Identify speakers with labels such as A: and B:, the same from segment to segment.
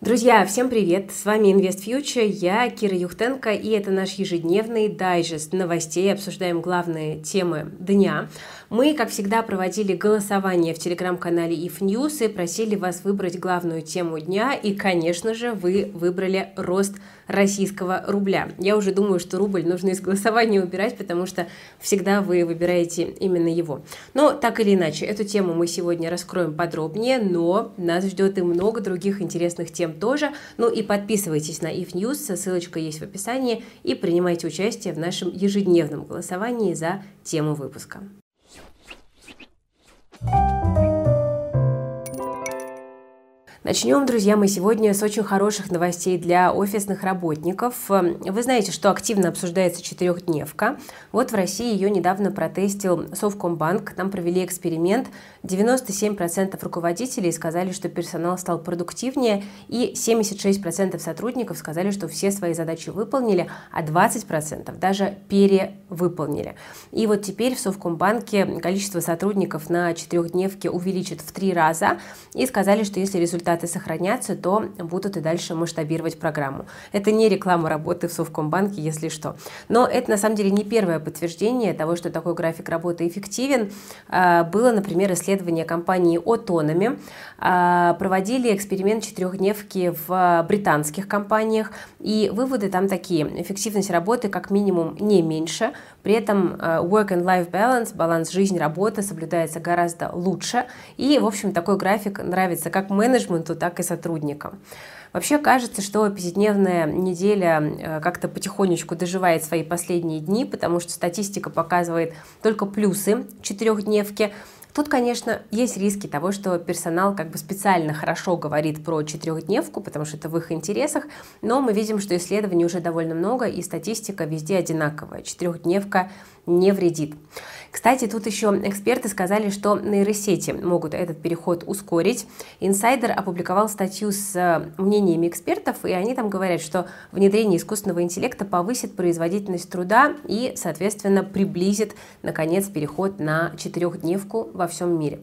A: Друзья, всем привет! С вами Invest Future, я Кира Юхтенко, и это наш ежедневный дайджест новостей. Обсуждаем главные темы дня. Мы, как всегда, проводили голосование в телеграм-канале If News и просили вас выбрать главную тему дня. И, конечно же, вы выбрали рост российского рубля. Я уже думаю, что рубль нужно из голосования убирать, потому что всегда вы выбираете именно его. Но так или иначе, эту тему мы сегодня раскроем подробнее, но нас ждет и много других интересных тем тоже. Ну и подписывайтесь на If News, ссылочка есть в описании, и принимайте участие в нашем ежедневном голосовании за тему выпуска. you Начнем, друзья, мы сегодня с очень хороших новостей для офисных работников. Вы знаете, что активно обсуждается четырехдневка. Вот в России ее недавно протестил Совкомбанк. Там провели эксперимент. 97% руководителей сказали, что персонал стал продуктивнее, и 76% сотрудников сказали, что все свои задачи выполнили, а 20% даже перевыполнили. И вот теперь в Совкомбанке количество сотрудников на четырехдневке увеличит в три раза, и сказали, что если результат результаты сохранятся, то будут и дальше масштабировать программу. Это не реклама работы в Совкомбанке, если что. Но это на самом деле не первое подтверждение того, что такой график работы эффективен. А, было, например, исследование компании Autonomy. А, проводили эксперимент четырехдневки в британских компаниях, и выводы там такие. Эффективность работы как минимум не меньше, при этом а, work and life balance, баланс жизнь-работа соблюдается гораздо лучше. И, в общем, такой график нравится как менеджменту, менеджменту, так и сотрудникам. Вообще кажется, что пятидневная неделя э, как-то потихонечку доживает свои последние дни, потому что статистика показывает только плюсы четырехдневки. Тут, конечно, есть риски того, что персонал как бы специально хорошо говорит про четырехдневку, потому что это в их интересах, но мы видим, что исследований уже довольно много, и статистика везде одинаковая. Четырехдневка не вредит. Кстати, тут еще эксперты сказали, что нейросети могут этот переход ускорить. Инсайдер опубликовал статью с э, мнениями экспертов, и они там говорят, что внедрение искусственного интеллекта повысит производительность труда и, соответственно, приблизит, наконец, переход на четырехдневку во всем мире.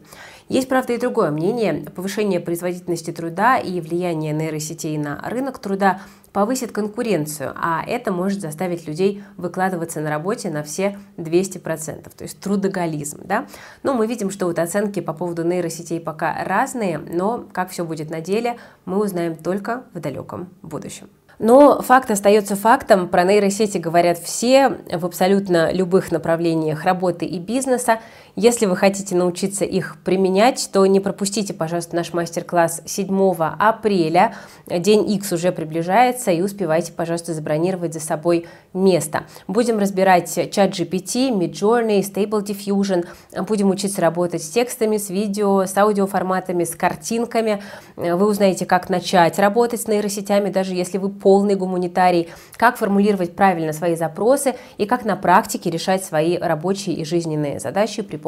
A: Есть, правда, и другое мнение. Повышение производительности труда и влияние нейросетей на рынок труда повысит конкуренцию, а это может заставить людей выкладываться на работе на все 200%, то есть трудоголизм. Да? Но мы видим, что вот оценки по поводу нейросетей пока разные, но как все будет на деле, мы узнаем только в далеком будущем. Но факт остается фактом, про нейросети говорят все в абсолютно любых направлениях работы и бизнеса. Если вы хотите научиться их применять, то не пропустите, пожалуйста, наш мастер-класс 7 апреля. День X уже приближается, и успевайте, пожалуйста, забронировать за собой место. Будем разбирать чат GPT, Midjourney, Stable Diffusion. Будем учиться работать с текстами, с видео, с аудиоформатами, с картинками. Вы узнаете, как начать работать с нейросетями, даже если вы полный гуманитарий, как формулировать правильно свои запросы и как на практике решать свои рабочие и жизненные задачи при помощи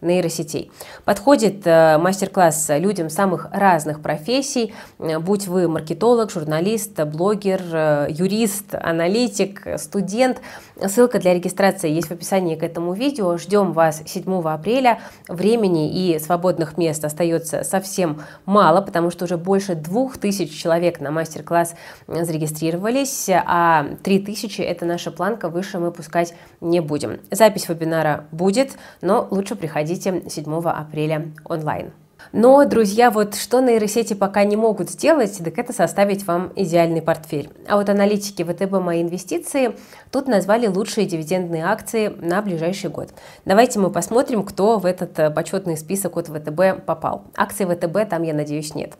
A: нейросетей. Подходит э, мастер-класс людям самых разных профессий, э, будь вы маркетолог, журналист, блогер, э, юрист, аналитик, студент. Ссылка для регистрации есть в описании к этому видео. Ждем вас 7 апреля. Времени и свободных мест остается совсем мало, потому что уже больше 2000 человек на мастер-класс зарегистрировались, а 3000 – это наша планка, выше мы пускать не будем. Запись вебинара будет, но лучше приходите 7 апреля онлайн. Но, друзья, вот что нейросети пока не могут сделать, так это составить вам идеальный портфель. А вот аналитики ВТБ «Мои инвестиции» тут назвали лучшие дивидендные акции на ближайший год. Давайте мы посмотрим, кто в этот э, почетный список от ВТБ попал. Акции ВТБ там, я надеюсь, нет.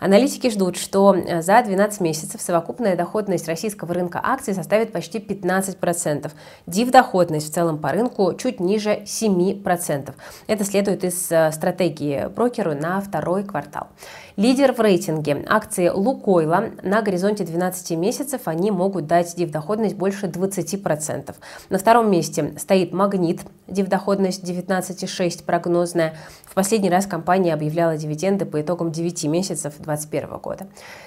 A: Аналитики ждут, что э, за 12 месяцев совокупная доходность российского рынка акций составит почти 15%. Див-доходность в целом по рынку чуть ниже 7%. Это следует из э, стратегии брокера на второй квартал. Лидер в рейтинге акции Лукойла на горизонте 12 месяцев они могут дать дивдоходность больше 20%. На втором месте стоит Магнит, дивдоходность 19,6 прогнозная. В последний раз компания объявляла дивиденды по итогам 9 месяцев 2021 года.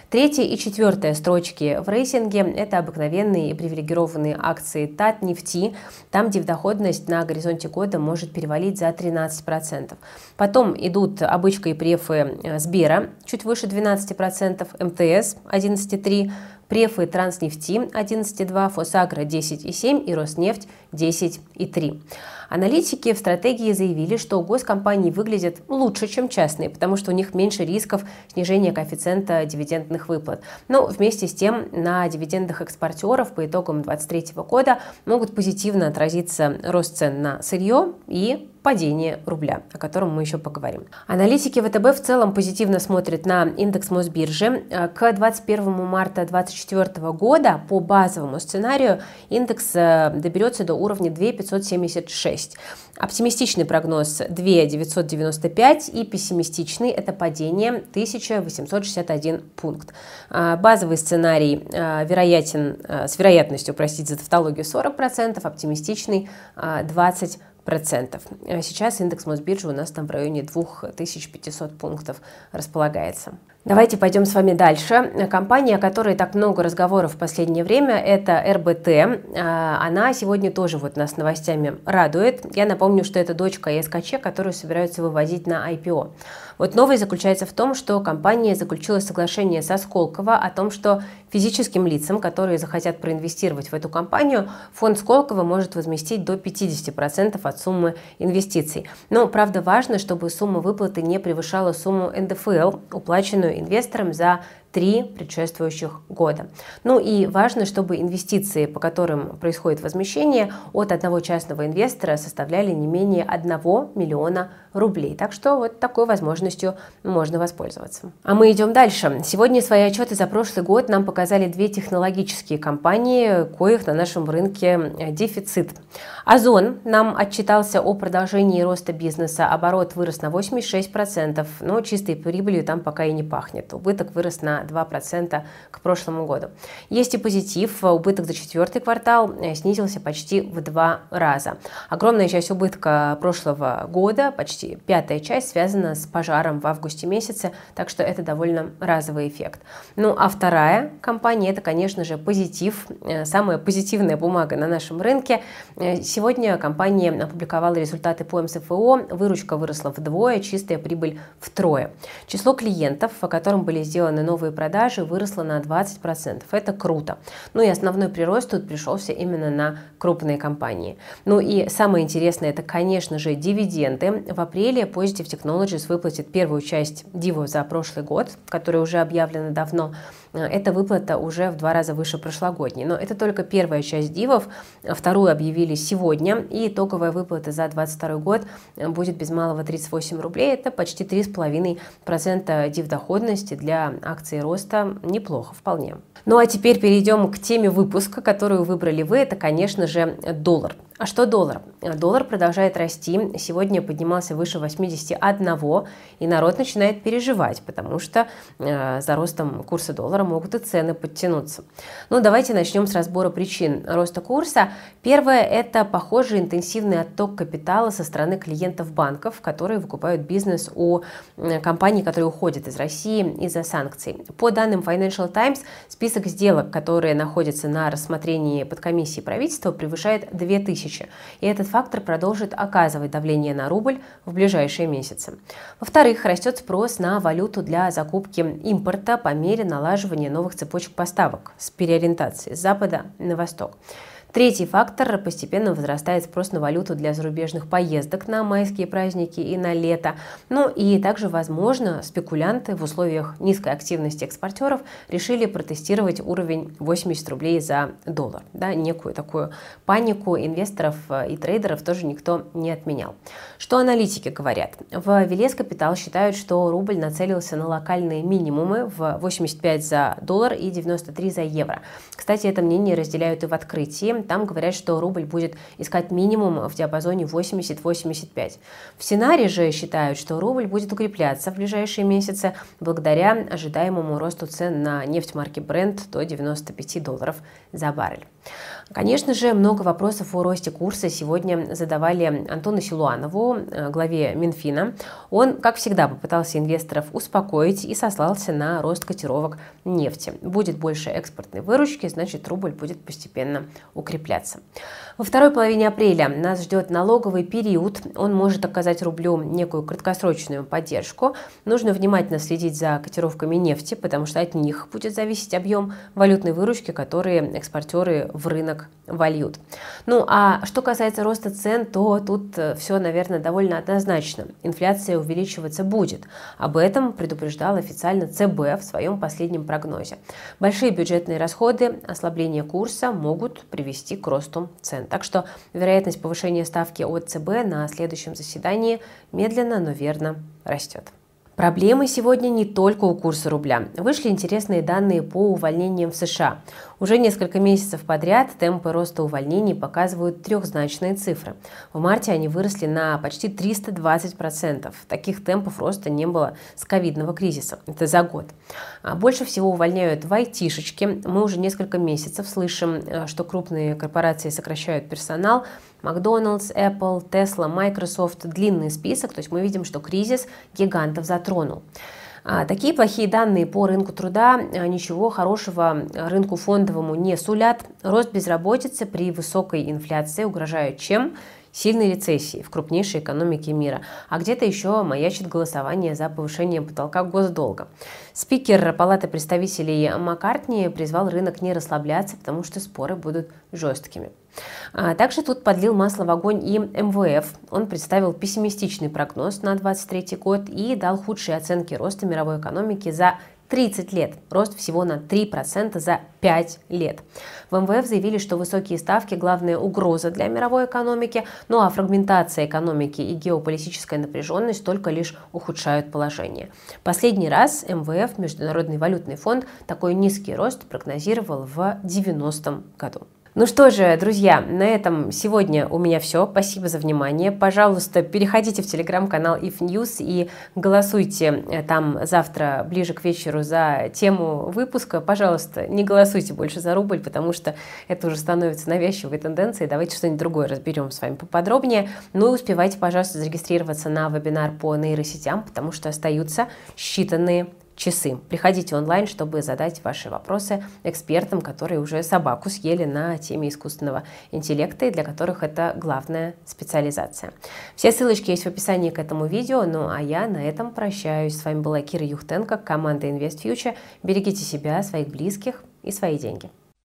A: Третья и четвертая строчки в рейтинге – это обыкновенные и привилегированные акции Татнефти. Там дивдоходность на горизонте года может перевалить за 13%. Потом идут обычка и префы э, Сбера чуть выше 12%, МТС 11,3%, Префы Транснефти 11,2, Фосагра 10,7 и Роснефть 10,3. Аналитики в стратегии заявили, что госкомпании выглядят лучше, чем частные, потому что у них меньше рисков снижения коэффициента дивидендных выплат. Но вместе с тем на дивидендах экспортеров по итогам 2023 года могут позитивно отразиться рост цен на сырье и падение рубля, о котором мы еще поговорим. Аналитики ВТБ в целом позитивно смотрят на индекс Мосбиржи. К 21 марта 2024 года по базовому сценарию индекс э, доберется до уровня 2576. Оптимистичный прогноз 2995 и пессимистичный – это падение 1861 пункт. А, базовый сценарий э, вероятен, э, с вероятностью, простите за тавтологию, 40%, оптимистичный 20% процентов. А сейчас индекс Мосбиржи у нас там в районе 2500 пунктов располагается. Давайте пойдем с вами дальше. Компания, о которой так много разговоров в последнее время, это РБТ. А, она сегодня тоже вот нас новостями радует. Я напомню, что это дочка ЕСКЧ, которую собираются выводить на IPO. Вот новость заключается в том, что компания заключила соглашение со Сколково о том, что физическим лицам, которые захотят проинвестировать в эту компанию, фонд Сколково может возместить до 50% от суммы инвестиций. Но, правда, важно, чтобы сумма выплаты не превышала сумму НДФЛ, уплаченную инвесторам за три предшествующих года. Ну и важно, чтобы инвестиции, по которым происходит возмещение, от одного частного инвестора составляли не менее 1 миллиона рублей. Так что вот такой возможностью можно воспользоваться. А мы идем дальше. Сегодня свои отчеты за прошлый год нам показали две технологические компании, коих на нашем рынке дефицит. Озон нам отчитался о продолжении роста бизнеса. Оборот вырос на 86%, но чистой прибылью там пока и не пахнет. Убыток вырос на 2% к прошлому году. Есть и позитив. Убыток за четвертый квартал э, снизился почти в два раза. Огромная часть убытка прошлого года, почти пятая часть, связана с пожаром в августе месяце, так что это довольно разовый эффект. Ну а вторая компания, это, конечно же, позитив, э, самая позитивная бумага на нашем рынке. Э, сегодня компания опубликовала результаты по МСФО, выручка выросла вдвое, чистая прибыль втрое. Число клиентов, по которым были сделаны новые продажи выросло на 20%. Это круто. Ну и основной прирост тут пришелся именно на крупные компании. Ну и самое интересное, это, конечно же, дивиденды. В апреле Positive Technologies выплатит первую часть диву за прошлый год, которая уже объявлена давно. Эта выплата уже в два раза выше прошлогодней. Но это только первая часть дивов. Вторую объявили сегодня. И итоговая выплата за 2022 год будет без малого 38 рублей. Это почти 3,5% див доходности для акций роста неплохо вполне. Ну а теперь перейдем к теме выпуска, которую выбрали вы. Это, конечно же, доллар. А что доллар? Доллар продолжает расти. Сегодня поднимался выше 81, и народ начинает переживать, потому что э, за ростом курса доллара могут и цены подтянуться. Ну, давайте начнем с разбора причин роста курса. Первое – это, похоже, интенсивный отток капитала со стороны клиентов банков, которые выкупают бизнес у компаний, которые уходят из России из-за санкций. По данным Financial Times, список сделок, которые находятся на рассмотрении подкомиссии правительства, превышает 2000 тысячи, и этот фактор продолжит оказывать давление на рубль в ближайшие месяцы. Во-вторых, растет спрос на валюту для закупки импорта по мере налаживания новых цепочек поставок с переориентацией с запада на восток. Третий фактор – постепенно возрастает спрос на валюту для зарубежных поездок на майские праздники и на лето. Ну и также, возможно, спекулянты в условиях низкой активности экспортеров решили протестировать уровень 80 рублей за доллар. Да, некую такую панику инвесторов э, и трейдеров тоже никто не отменял. Что аналитики говорят? В Велес Капитал считают, что рубль нацелился на локальные минимумы в 85 за доллар и 93 за евро. Кстати, это мнение разделяют и в открытии. Там говорят, что рубль будет искать минимум в диапазоне 80-85. В сценарии же считают, что рубль будет укрепляться в ближайшие месяцы благодаря ожидаемому росту цен на нефть марки Brent до 95 долларов за баррель. Конечно же, много вопросов о росте курса сегодня задавали Антону Силуанову, э, главе Минфина. Он, как всегда, попытался инвесторов успокоить и сослался на рост котировок нефти. Будет больше экспортной выручки, значит, рубль будет постепенно укрепляться укрепляться. Во второй половине апреля нас ждет налоговый период. Он может оказать рублю некую краткосрочную поддержку. Нужно внимательно следить за котировками нефти, потому что от них будет зависеть объем валютной выручки, которые экспортеры в рынок вольют. Ну а что касается роста цен, то тут э, все, наверное, довольно однозначно. Инфляция увеличиваться будет. Об этом предупреждал официально ЦБ в своем последнем прогнозе. Большие бюджетные расходы, ослабление курса могут привести к росту цен. Так что вероятность повышения ставки от ЦБ на следующем заседании медленно, но верно растет. Проблемы сегодня не только у курса рубля. Вышли интересные данные по увольнениям в США. Уже несколько месяцев подряд темпы роста увольнений показывают трехзначные цифры. В марте они выросли на почти 320%. Таких темпов роста не было с ковидного кризиса. Это за год. А больше всего увольняют в айтишечке. Мы уже несколько месяцев слышим, э, что крупные корпорации сокращают персонал. Макдоналдс, Apple, Tesla, Microsoft, длинный список. То есть мы видим, что кризис гигантов затронул. А, такие плохие данные по рынку труда а, ничего хорошего рынку фондовому не сулят. Рост безработицы при высокой инфляции угрожает чем? сильной рецессии в крупнейшей экономике мира, а где-то еще маячит голосование за повышение потолка госдолга. Спикер Палаты представителей Маккартни призвал рынок не расслабляться, потому что споры будут жесткими. А также тут подлил масло в огонь и МВФ. Он представил пессимистичный прогноз на 2023 год и дал худшие оценки роста мировой экономики за 30 лет, рост всего на 3% за 5 лет. В МВФ заявили, что высокие ставки – главная угроза для мировой экономики, ну а фрагментация экономики и геополитическая напряженность только лишь ухудшают положение. Последний раз МВФ, Международный валютный фонд, такой низкий рост прогнозировал в 90-м году. Ну что же, друзья, на этом сегодня у меня все. Спасибо за внимание. Пожалуйста, переходите в телеграм-канал If News и голосуйте э, там завтра ближе к вечеру за тему выпуска. Пожалуйста, не голосуйте больше за рубль, потому что это уже становится навязчивой тенденцией. Давайте что-нибудь другое разберем с вами поподробнее. Ну и успевайте, пожалуйста, зарегистрироваться на вебинар по нейросетям, потому что остаются считанные часы. Приходите онлайн, чтобы задать ваши вопросы экспертам, которые уже собаку съели на теме искусственного интеллекта и для которых это главная специализация. Все ссылочки есть в описании к этому видео, ну а я на этом прощаюсь. С вами была Кира Юхтенко, команда Invest Future. Берегите себя, своих близких и свои деньги.